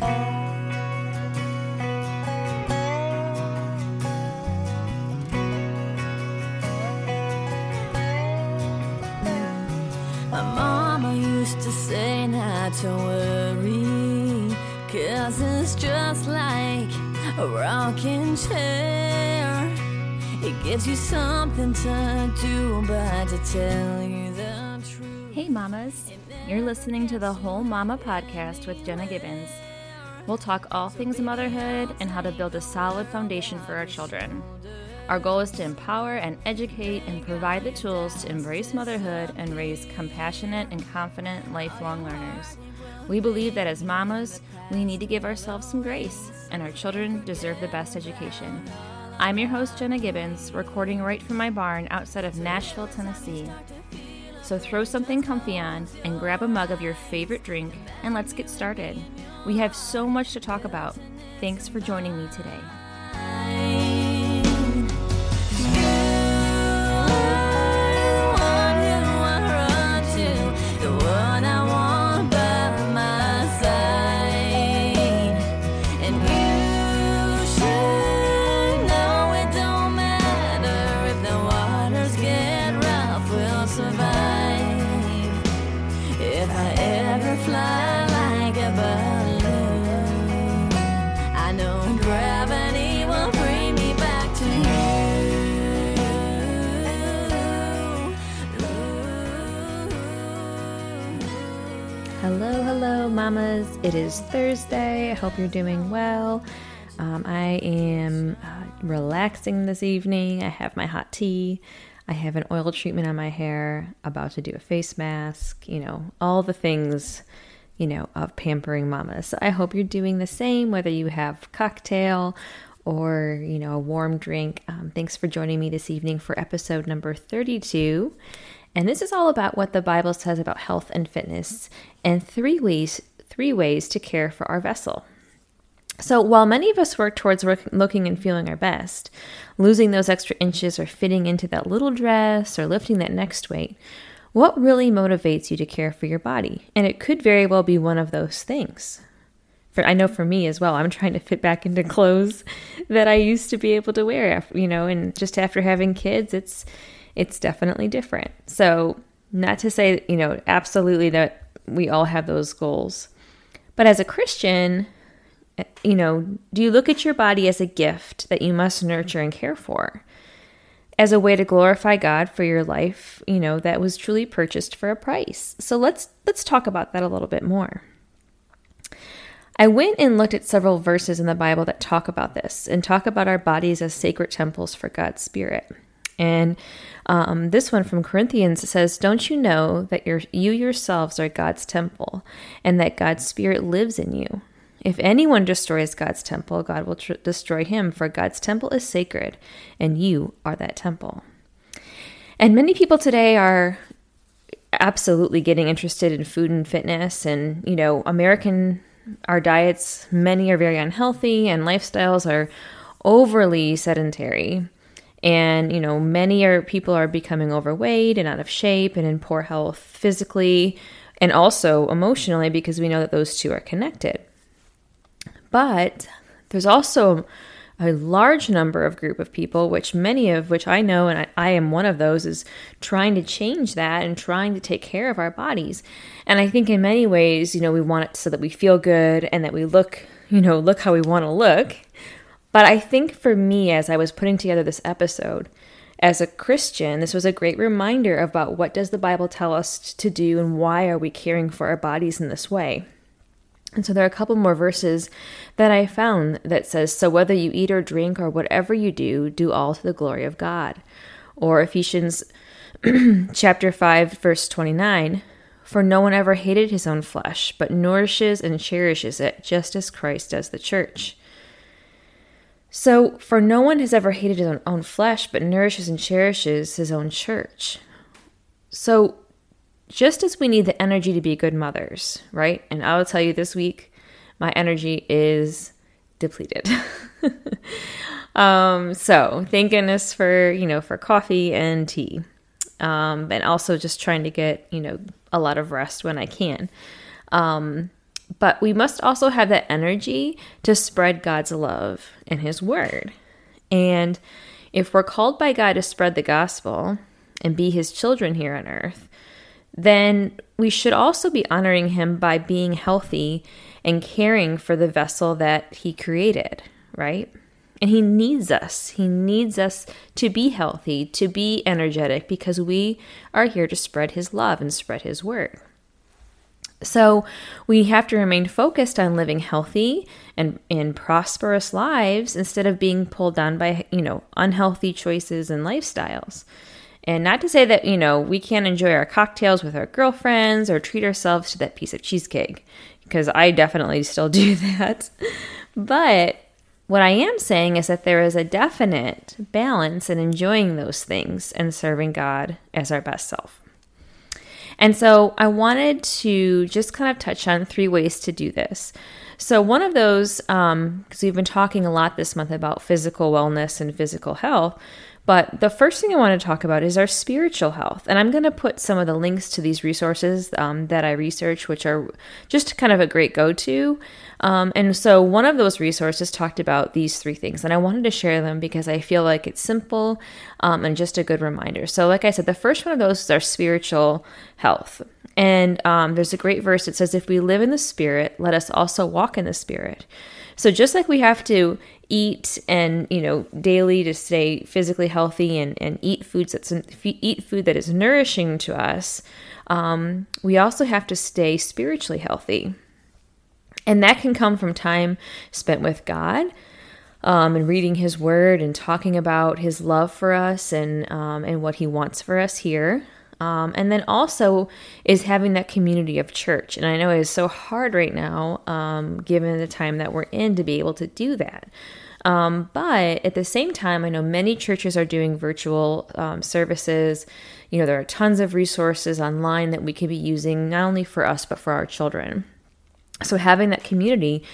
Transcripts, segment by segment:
My mama used to say not to worry, cause it's just like a rocking chair. It gives you something to do, but to tell you the truth. Hey, mamas. You're listening to the Whole Mama podcast with Jenna Gibbons. We'll talk all things motherhood and how to build a solid foundation for our children. Our goal is to empower and educate and provide the tools to embrace motherhood and raise compassionate and confident lifelong learners. We believe that as mamas, we need to give ourselves some grace, and our children deserve the best education. I'm your host, Jenna Gibbons, recording right from my barn outside of Nashville, Tennessee. So throw something comfy on and grab a mug of your favorite drink, and let's get started. We have so much to talk about. Thanks for joining me today. Hello, mamas. It is Thursday. I hope you're doing well. Um, I am uh, relaxing this evening. I have my hot tea. I have an oil treatment on my hair, about to do a face mask, you know, all the things, you know, of pampering mamas. So I hope you're doing the same, whether you have cocktail or, you know, a warm drink. Um, thanks for joining me this evening for episode number 32. And this is all about what the Bible says about health and fitness and three ways three ways to care for our vessel. So, while many of us work towards work, looking and feeling our best, losing those extra inches or fitting into that little dress or lifting that next weight, what really motivates you to care for your body? And it could very well be one of those things. For I know for me as well, I'm trying to fit back into clothes that I used to be able to wear, you know, and just after having kids, it's it's definitely different. So, not to say, you know, absolutely that we all have those goals. But as a Christian, you know, do you look at your body as a gift that you must nurture and care for? As a way to glorify God for your life, you know, that was truly purchased for a price. So let's let's talk about that a little bit more. I went and looked at several verses in the Bible that talk about this and talk about our bodies as sacred temples for God's Spirit. And um, this one from Corinthians says, "Don't you know that you you yourselves are God's temple, and that God's Spirit lives in you? If anyone destroys God's temple, God will tr- destroy him, for God's temple is sacred, and you are that temple. And many people today are absolutely getting interested in food and fitness, and you know, American our diets, many are very unhealthy, and lifestyles are overly sedentary. And you know, many are people are becoming overweight and out of shape and in poor health physically and also emotionally because we know that those two are connected. But there's also a large number of group of people, which many of which I know, and I, I, am one of those, is trying to change that and trying to take care of our bodies. And I think in many ways, you know, we want it so that we feel good and that we look, you know, look how we want to look. But I think for me, as I was putting together this episode, as a Christian, this was a great reminder about what does the Bible tell us to do and why are we caring for our bodies in this way. And so there are a couple more verses that I found that says, So whether you eat or drink or whatever you do, do all to the glory of God. Or Ephesians chapter 5, verse 29, For no one ever hated his own flesh, but nourishes and cherishes it, just as Christ does the church. So, for no one has ever hated his own flesh, but nourishes and cherishes his own church. So, just as we need the energy to be good mothers, right? And I will tell you this week, my energy is depleted. um, so thank goodness for, you know, for coffee and tea. Um, and also just trying to get, you know, a lot of rest when I can. Um, but we must also have that energy to spread God's love and His word. And if we're called by God to spread the gospel and be His children here on earth, then we should also be honoring Him by being healthy and caring for the vessel that He created, right? And He needs us. He needs us to be healthy, to be energetic, because we are here to spread His love and spread His word. So we have to remain focused on living healthy and, and prosperous lives instead of being pulled down by, you know, unhealthy choices and lifestyles. And not to say that, you know, we can't enjoy our cocktails with our girlfriends or treat ourselves to that piece of cheesecake, because I definitely still do that. But what I am saying is that there is a definite balance in enjoying those things and serving God as our best self. And so I wanted to just kind of touch on three ways to do this. So, one of those, because um, we've been talking a lot this month about physical wellness and physical health, but the first thing I want to talk about is our spiritual health. And I'm going to put some of the links to these resources um, that I research, which are just kind of a great go to. Um, and so one of those resources talked about these three things. And I wanted to share them because I feel like it's simple um, and just a good reminder. So, like I said, the first one of those is our spiritual health. And um, there's a great verse that says, If we live in the Spirit, let us also walk in the Spirit. So just like we have to eat and you know daily to stay physically healthy and, and eat foods that's eat food that is nourishing to us, um, we also have to stay spiritually healthy, and that can come from time spent with God. Um, and reading His Word and talking about His love for us and um, and what He wants for us here. Um, and then also is having that community of church. And I know it is so hard right now, um, given the time that we're in, to be able to do that. Um, but at the same time, I know many churches are doing virtual um, services. You know, there are tons of resources online that we could be using, not only for us, but for our children. So having that community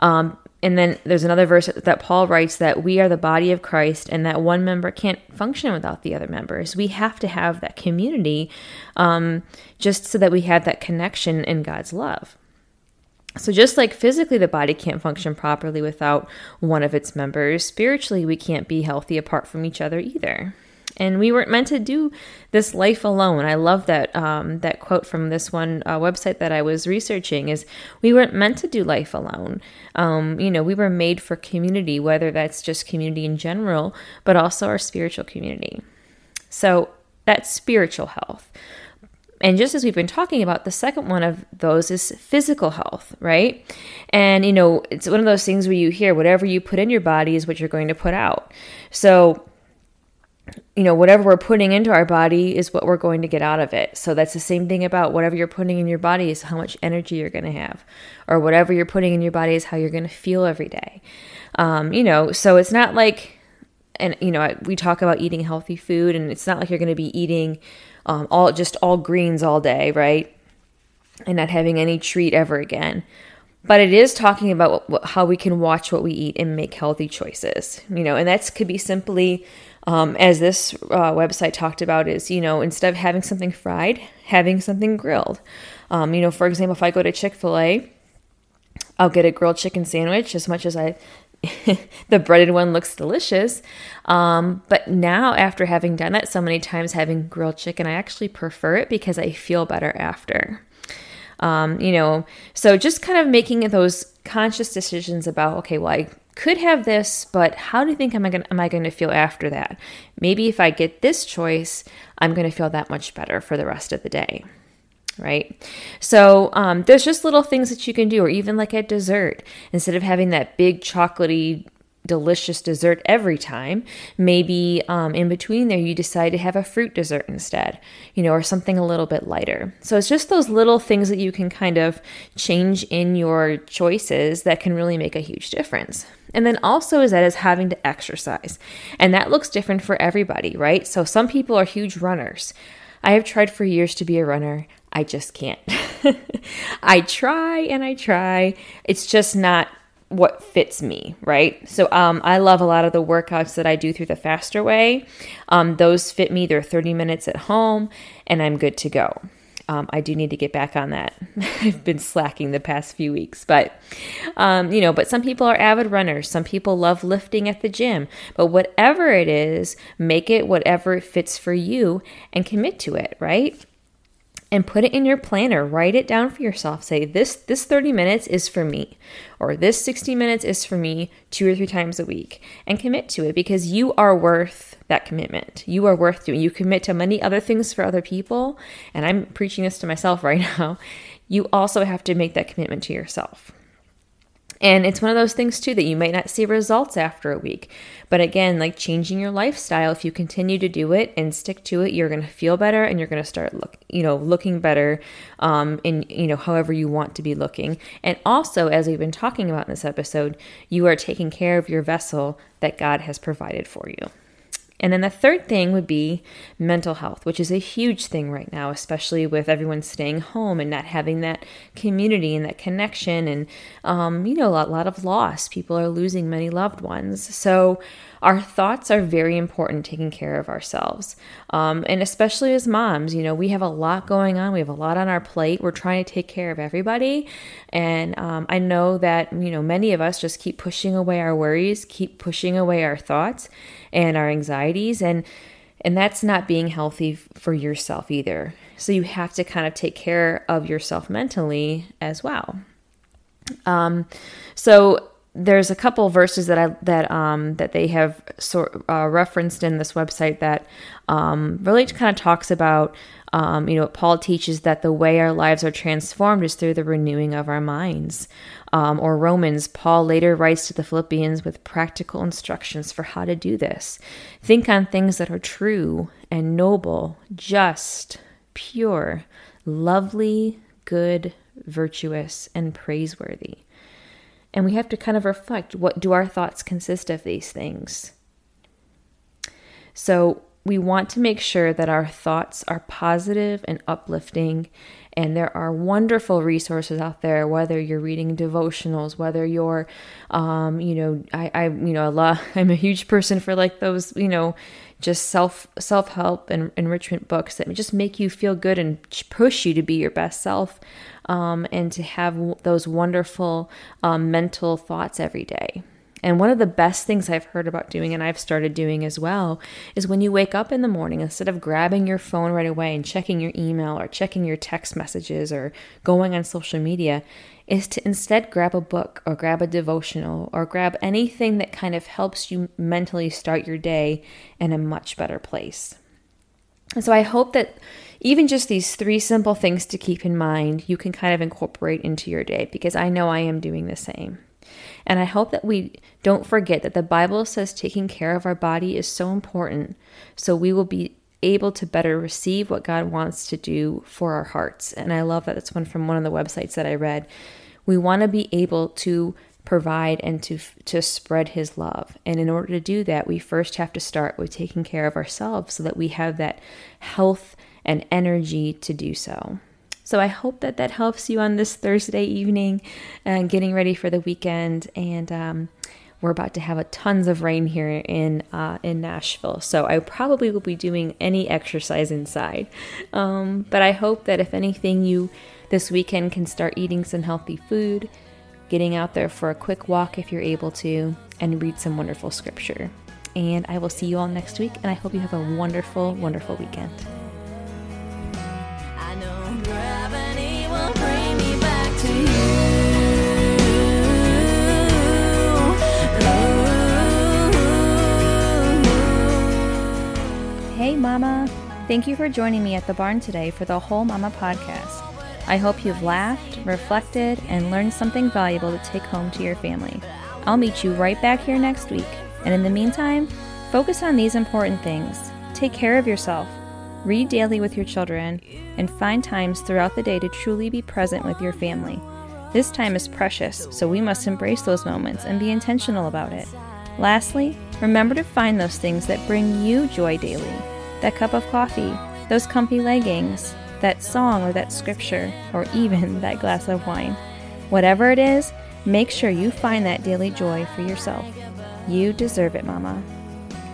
um, and then there's another verse that Paul writes that we are the body of Christ and that one member can't function without the other members. We have to have that community um, just so that we have that connection in God's love. So, just like physically the body can't function properly without one of its members, spiritually we can't be healthy apart from each other either. And we weren't meant to do this life alone. I love that um, that quote from this one uh, website that I was researching is we weren't meant to do life alone. Um, you know, we were made for community, whether that's just community in general, but also our spiritual community. So that's spiritual health. And just as we've been talking about, the second one of those is physical health, right? And, you know, it's one of those things where you hear whatever you put in your body is what you're going to put out. So, you know, whatever we're putting into our body is what we're going to get out of it. So that's the same thing about whatever you're putting in your body is how much energy you're going to have, or whatever you're putting in your body is how you're going to feel every day. Um, you know, so it's not like, and you know, we talk about eating healthy food, and it's not like you're going to be eating um, all just all greens all day, right? And not having any treat ever again but it is talking about what, how we can watch what we eat and make healthy choices you know and that could be simply um, as this uh, website talked about is you know instead of having something fried having something grilled. Um, you know for example if i go to chick-fil-a i'll get a grilled chicken sandwich as much as i the breaded one looks delicious. Um, but now after having done that so many times having grilled chicken i actually prefer it because i feel better after. Um, you know so just kind of making those conscious decisions about okay well i could have this, but how do you think am I going am I going to feel after that? Maybe if I get this choice, I'm going to feel that much better for the rest of the day. Right? So, um, there's just little things that you can do, or even like at dessert, instead of having that big chocolatey delicious dessert every time. Maybe um, in between there, you decide to have a fruit dessert instead, you know, or something a little bit lighter. So it's just those little things that you can kind of change in your choices that can really make a huge difference. And then also is that is having to exercise. And that looks different for everybody, right? So some people are huge runners. I have tried for years to be a runner. I just can't. I try and I try. It's just not what fits me, right? So um, I love a lot of the workouts that I do through the faster way. Um, those fit me. They're 30 minutes at home, and I'm good to go. Um, I do need to get back on that. I've been slacking the past few weeks, but um, you know, but some people are avid runners. Some people love lifting at the gym. But whatever it is, make it whatever fits for you and commit to it, right? And put it in your planner. Write it down for yourself. Say this this 30 minutes is for me or this 60 minutes is for me two or three times a week and commit to it because you are worth that commitment. You are worth doing you commit to many other things for other people and i'm preaching this to myself right now. You also have to make that commitment to yourself and it's one of those things too that you might not see results after a week. But again, like changing your lifestyle, if you continue to do it and stick to it, you're going to feel better and you're going to start look, you know, looking better um in you know, however you want to be looking. And also, as we've been talking about in this episode, you are taking care of your vessel that God has provided for you. And then the third thing would be mental health, which is a huge thing right now, especially with everyone staying home and not having that community and that connection, and um, you know, a lot, lot of loss. People are losing many loved ones. So our thoughts are very important taking care of ourselves. Um, and especially as moms, you know, we have a lot going on. We have a lot on our plate. We're trying to take care of everybody. And um, I know that, you know, many of us just keep pushing away our worries, keep pushing away our thoughts and our anxieties. And and that's not being healthy for yourself either. So you have to kind of take care of yourself mentally as well. Um, so there's a couple verses that I that um that they have sort uh, referenced in this website that um, really kind of talks about um, you know Paul teaches that the way our lives are transformed is through the renewing of our minds. Um, or Romans, Paul later writes to the Philippians with practical instructions for how to do this. Think on things that are true and noble, just, pure, lovely, good, virtuous, and praiseworthy. And we have to kind of reflect what do our thoughts consist of these things? So we want to make sure that our thoughts are positive and uplifting. And there are wonderful resources out there, whether you're reading devotionals, whether you're, um, you know, I, I, you know, Allah, I'm a huge person for like those, you know, just self self help and enrichment books that just make you feel good and push you to be your best self um, and to have those wonderful um, mental thoughts every day. And one of the best things I've heard about doing, and I've started doing as well, is when you wake up in the morning, instead of grabbing your phone right away and checking your email or checking your text messages or going on social media, is to instead grab a book or grab a devotional or grab anything that kind of helps you mentally start your day in a much better place. And so I hope that even just these three simple things to keep in mind, you can kind of incorporate into your day because I know I am doing the same. And I hope that we don't forget that the Bible says taking care of our body is so important so we will be able to better receive what God wants to do for our hearts. And I love that. That's one from one of the websites that I read. We want to be able to provide and to to spread his love. And in order to do that, we first have to start with taking care of ourselves so that we have that health and energy to do so. So I hope that that helps you on this Thursday evening, and uh, getting ready for the weekend. And um, we're about to have a tons of rain here in uh, in Nashville, so I probably will be doing any exercise inside. Um, but I hope that if anything, you this weekend can start eating some healthy food, getting out there for a quick walk if you're able to, and read some wonderful scripture. And I will see you all next week, and I hope you have a wonderful, wonderful weekend. Mama! Thank you for joining me at the barn today for the Whole Mama podcast. I hope you've laughed, reflected, and learned something valuable to take home to your family. I'll meet you right back here next week. And in the meantime, focus on these important things. Take care of yourself, read daily with your children, and find times throughout the day to truly be present with your family. This time is precious, so we must embrace those moments and be intentional about it. Lastly, remember to find those things that bring you joy daily that cup of coffee, those comfy leggings, that song or that scripture, or even that glass of wine. Whatever it is, make sure you find that daily joy for yourself. You deserve it, Mama.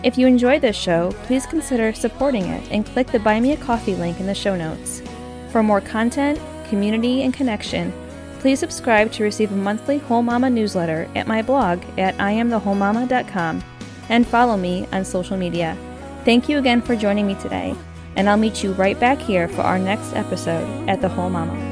If you enjoyed this show, please consider supporting it and click the Buy Me a Coffee link in the show notes. For more content, community, and connection, please subscribe to receive a monthly Whole Mama newsletter at my blog at iamthewholemama.com and follow me on social media. Thank you again for joining me today, and I'll meet you right back here for our next episode at The Whole Mama.